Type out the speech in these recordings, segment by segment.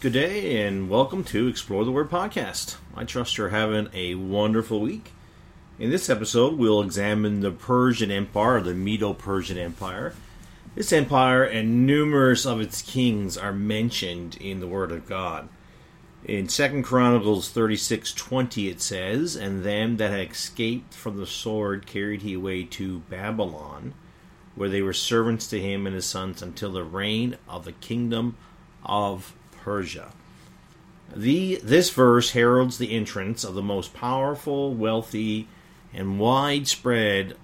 Good day and welcome to Explore the Word podcast. I trust you're having a wonderful week. In this episode, we'll examine the Persian Empire, the Medo Persian Empire. This empire and numerous of its kings are mentioned in the Word of God. In Second Chronicles 36:20 it says, "And them that had escaped from the sword carried he away to Babylon, where they were servants to him and his sons until the reign of the kingdom of Persia. The, this verse heralds the entrance of the most powerful, wealthy, and widespread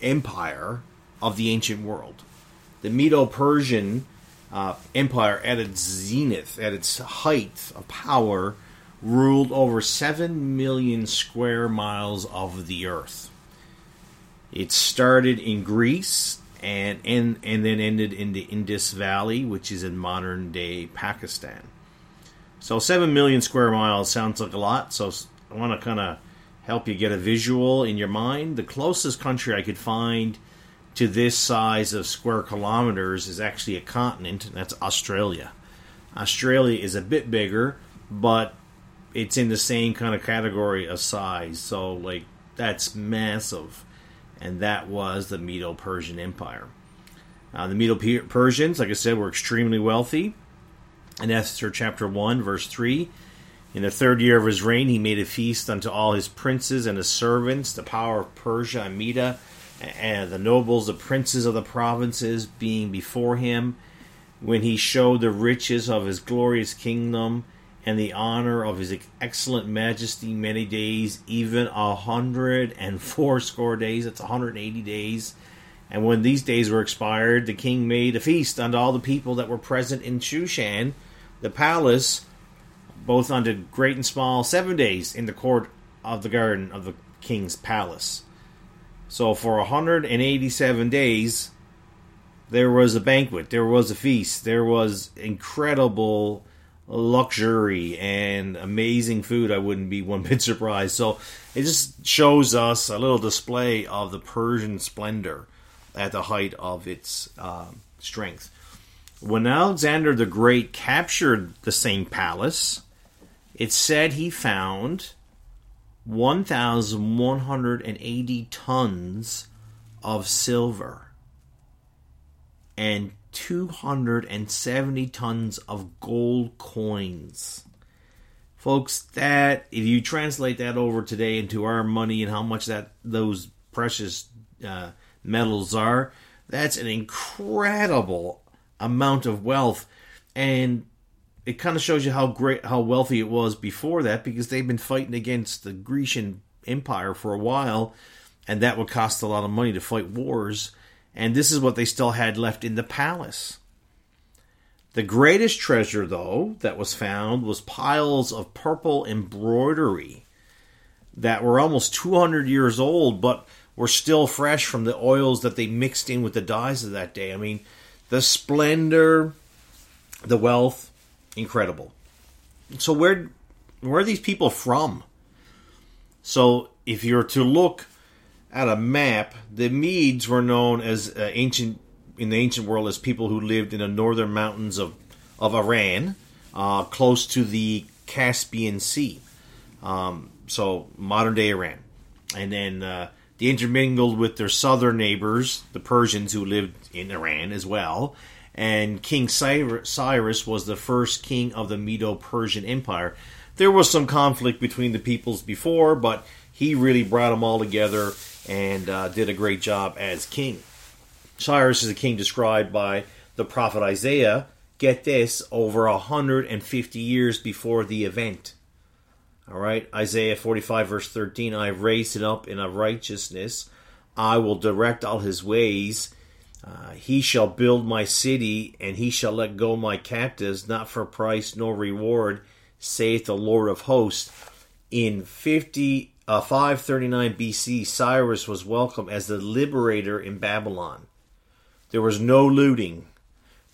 empire of the ancient world. The Medo Persian uh, Empire, at its zenith, at its height of power, ruled over 7 million square miles of the earth. It started in Greece and and and then ended in the Indus Valley, which is in modern day Pakistan. So seven million square miles sounds like a lot. So I want to kind of help you get a visual in your mind. The closest country I could find to this size of square kilometers is actually a continent, and that's Australia. Australia is a bit bigger, but it's in the same kind of category of size. So like that's massive and that was the Medo Persian Empire. Uh, the Medo Persians, like I said, were extremely wealthy. In Esther chapter 1, verse 3, in the third year of his reign, he made a feast unto all his princes and his servants, the power of Persia and Media, and the nobles, the princes of the provinces, being before him. When he showed the riches of his glorious kingdom, and the honor of his excellent majesty many days, even a hundred and fourscore days. That's a hundred and eighty days. And when these days were expired, the king made a feast unto all the people that were present in Shushan, the palace, both unto great and small, seven days in the court of the garden of the king's palace. So for a hundred and eighty-seven days, there was a banquet, there was a feast, there was incredible luxury and amazing food, I wouldn't be one bit surprised. So it just shows us a little display of the Persian splendor at the height of its uh, strength. When Alexander the Great captured the same palace, it said he found 1,180 tons of silver and 270 tons of gold coins. Folks, that if you translate that over today into our money and how much that those precious uh, metals are, that's an incredible amount of wealth, and it kind of shows you how great, how wealthy it was before that, because they've been fighting against the Grecian Empire for a while, and that would cost a lot of money to fight wars and this is what they still had left in the palace. The greatest treasure, though, that was found was piles of purple embroidery that were almost 200 years old, but were still fresh from the oils that they mixed in with the dyes of that day. I mean, the splendor, the wealth, incredible. So where where are these people from? So if you're to look at a map, the Medes were known as uh, ancient in the ancient world as people who lived in the northern mountains of of Iran, uh, close to the Caspian Sea. Um, so modern day Iran, and then uh, they intermingled with their southern neighbors, the Persians, who lived in Iran as well. And King Cyrus was the first king of the Medo-Persian Empire. There was some conflict between the peoples before, but he really brought them all together and uh, did a great job as king. Cyrus is a king described by the prophet Isaiah, get this, over 150 years before the event. All right, Isaiah 45, verse 13 I have raised it up in a righteousness, I will direct all his ways. Uh, he shall build my city, and he shall let go my captives, not for price nor reward, saith the Lord of hosts. In 50 uh, 539 BC, Cyrus was welcomed as the liberator in Babylon. There was no looting,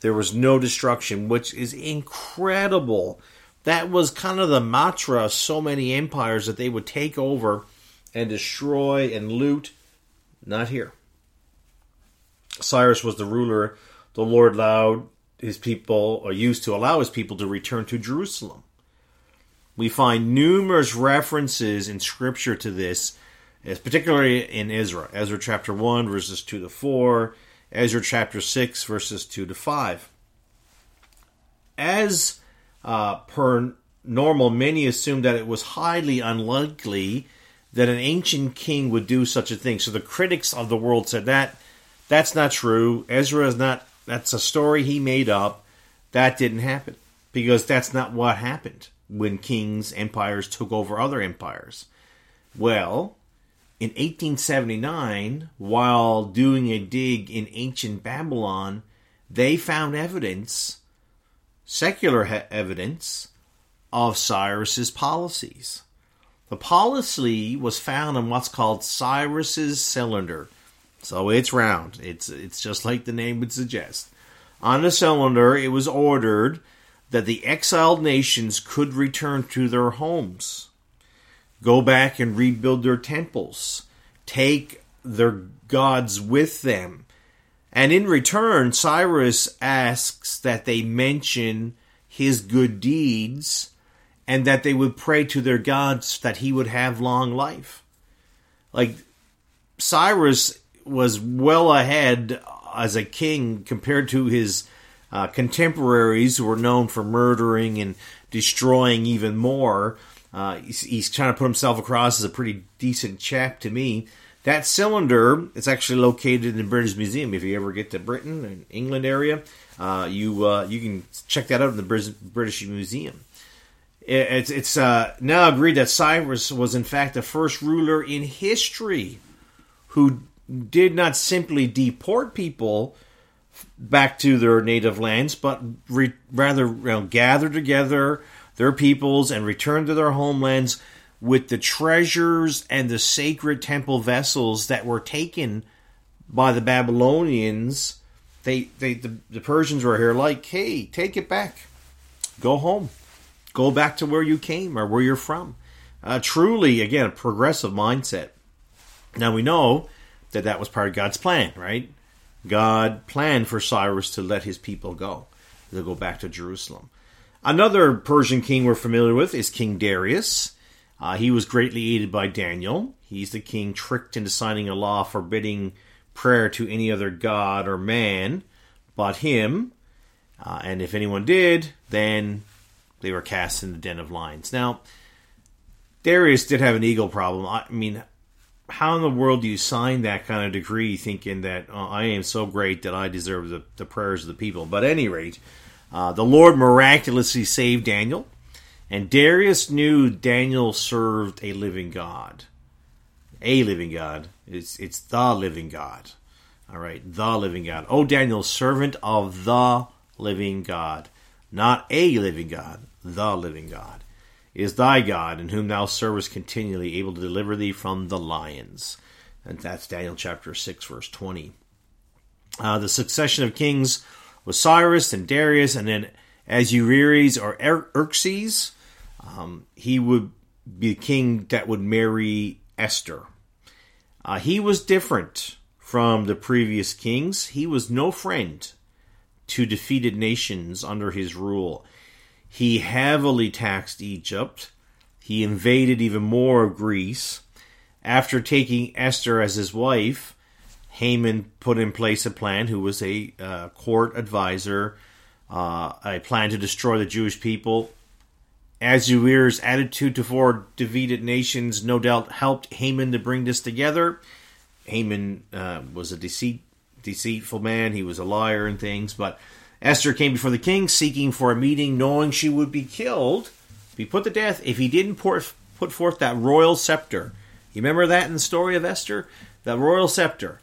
there was no destruction, which is incredible. That was kind of the mantra of so many empires that they would take over and destroy and loot. Not here. Cyrus was the ruler the Lord allowed his people, or used to allow his people to return to Jerusalem. We find numerous references in Scripture to this, particularly in Ezra. Ezra chapter 1, verses 2 to 4, Ezra chapter 6, verses 2 to 5. As uh, per normal, many assumed that it was highly unlikely that an ancient king would do such a thing. So the critics of the world said that that's not true. Ezra is not. That's a story he made up. That didn't happen because that's not what happened when kings, empires took over other empires. Well, in 1879, while doing a dig in ancient Babylon, they found evidence, secular evidence, of Cyrus's policies. The policy was found in what's called Cyrus's cylinder. So it's round. It's it's just like the name would suggest. On the cylinder, it was ordered that the exiled nations could return to their homes, go back and rebuild their temples, take their gods with them. And in return, Cyrus asks that they mention his good deeds and that they would pray to their gods that he would have long life. Like Cyrus was well ahead as a king compared to his uh, contemporaries who were known for murdering and destroying even more. Uh, he's, he's, trying to put himself across as a pretty decent chap to me. That cylinder is actually located in the British Museum. If you ever get to Britain and England area, uh, you uh, you can check that out in the British Museum. It's it's uh, now agreed that Cyrus was in fact the first ruler in history who did not simply deport people back to their native lands, but re- rather you know, gather together their peoples and return to their homelands with the treasures and the sacred temple vessels that were taken by the Babylonians. They, they the, the Persians were here like, hey, take it back, go home, go back to where you came or where you're from. Uh, truly, again, a progressive mindset. Now we know that that was part of God's plan, right? God planned for Cyrus to let his people go, to go back to Jerusalem. Another Persian king we're familiar with is King Darius. Uh, he was greatly aided by Daniel. He's the king tricked into signing a law forbidding prayer to any other god or man but him. Uh, and if anyone did, then they were cast in the den of lions. Now, Darius did have an ego problem. I mean, how in the world do you sign that kind of decree thinking that oh, I am so great that I deserve the, the prayers of the people? But at any rate, uh, the Lord miraculously saved Daniel, and Darius knew Daniel served a living God. A living God. It's, it's the living God. All right, the living God. Oh, Daniel, servant of the living God. Not a living God, the living God is thy God, in whom thou servest continually, able to deliver thee from the lions. And that's Daniel chapter 6, verse 20. Uh, the succession of kings was Cyrus and Darius, and then Ahasuerus or Xerxes. Um, he would be a king that would marry Esther. Uh, he was different from the previous kings. He was no friend to defeated nations under his rule. He heavily taxed Egypt. He invaded even more of Greece. After taking Esther as his wife, Haman put in place a plan, who was a uh, court advisor, uh, a plan to destroy the Jewish people. Ahasuerus' attitude toward defeated nations no doubt helped Haman to bring this together. Haman uh, was a deceit, deceitful man. He was a liar and things, but Esther came before the king seeking for a meeting, knowing she would be killed, be put to death, if he didn't put forth that royal scepter. You remember that in the story of Esther? That royal scepter,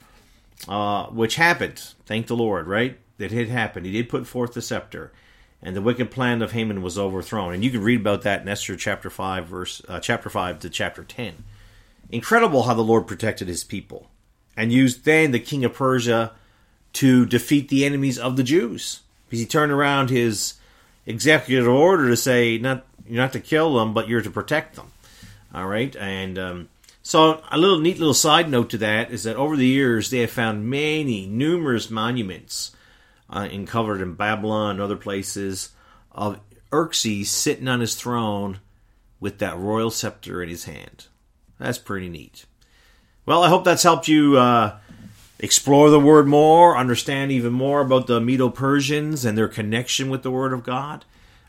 uh, which happened, thank the Lord, right? That had happened. He did put forth the scepter, and the wicked plan of Haman was overthrown. And you can read about that in Esther chapter five, verse uh, chapter five to chapter ten. Incredible how the Lord protected His people, and used then the king of Persia to defeat the enemies of the Jews because he turned around his executive order to say not you're not to kill them, but you're to protect them. All right, and um, so a little neat little side note to that is that over the years they have found many numerous monuments uh, and covered in Babylon and other places of Xerxes sitting on his throne with that royal scepter in his hand. That's pretty neat. Well, I hope that's helped you uh, explore the word more, understand even more about the Medo Persians and their connection with the Word of God.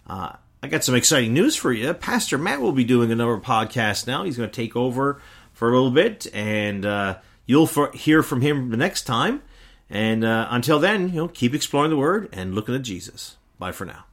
Uh, I got some exciting news for you. Pastor Matt will be doing another podcast now. He's going to take over for a little bit, and uh, you'll for- hear from him the next time. And uh, until then, you know, keep exploring the Word and looking at Jesus. Bye for now.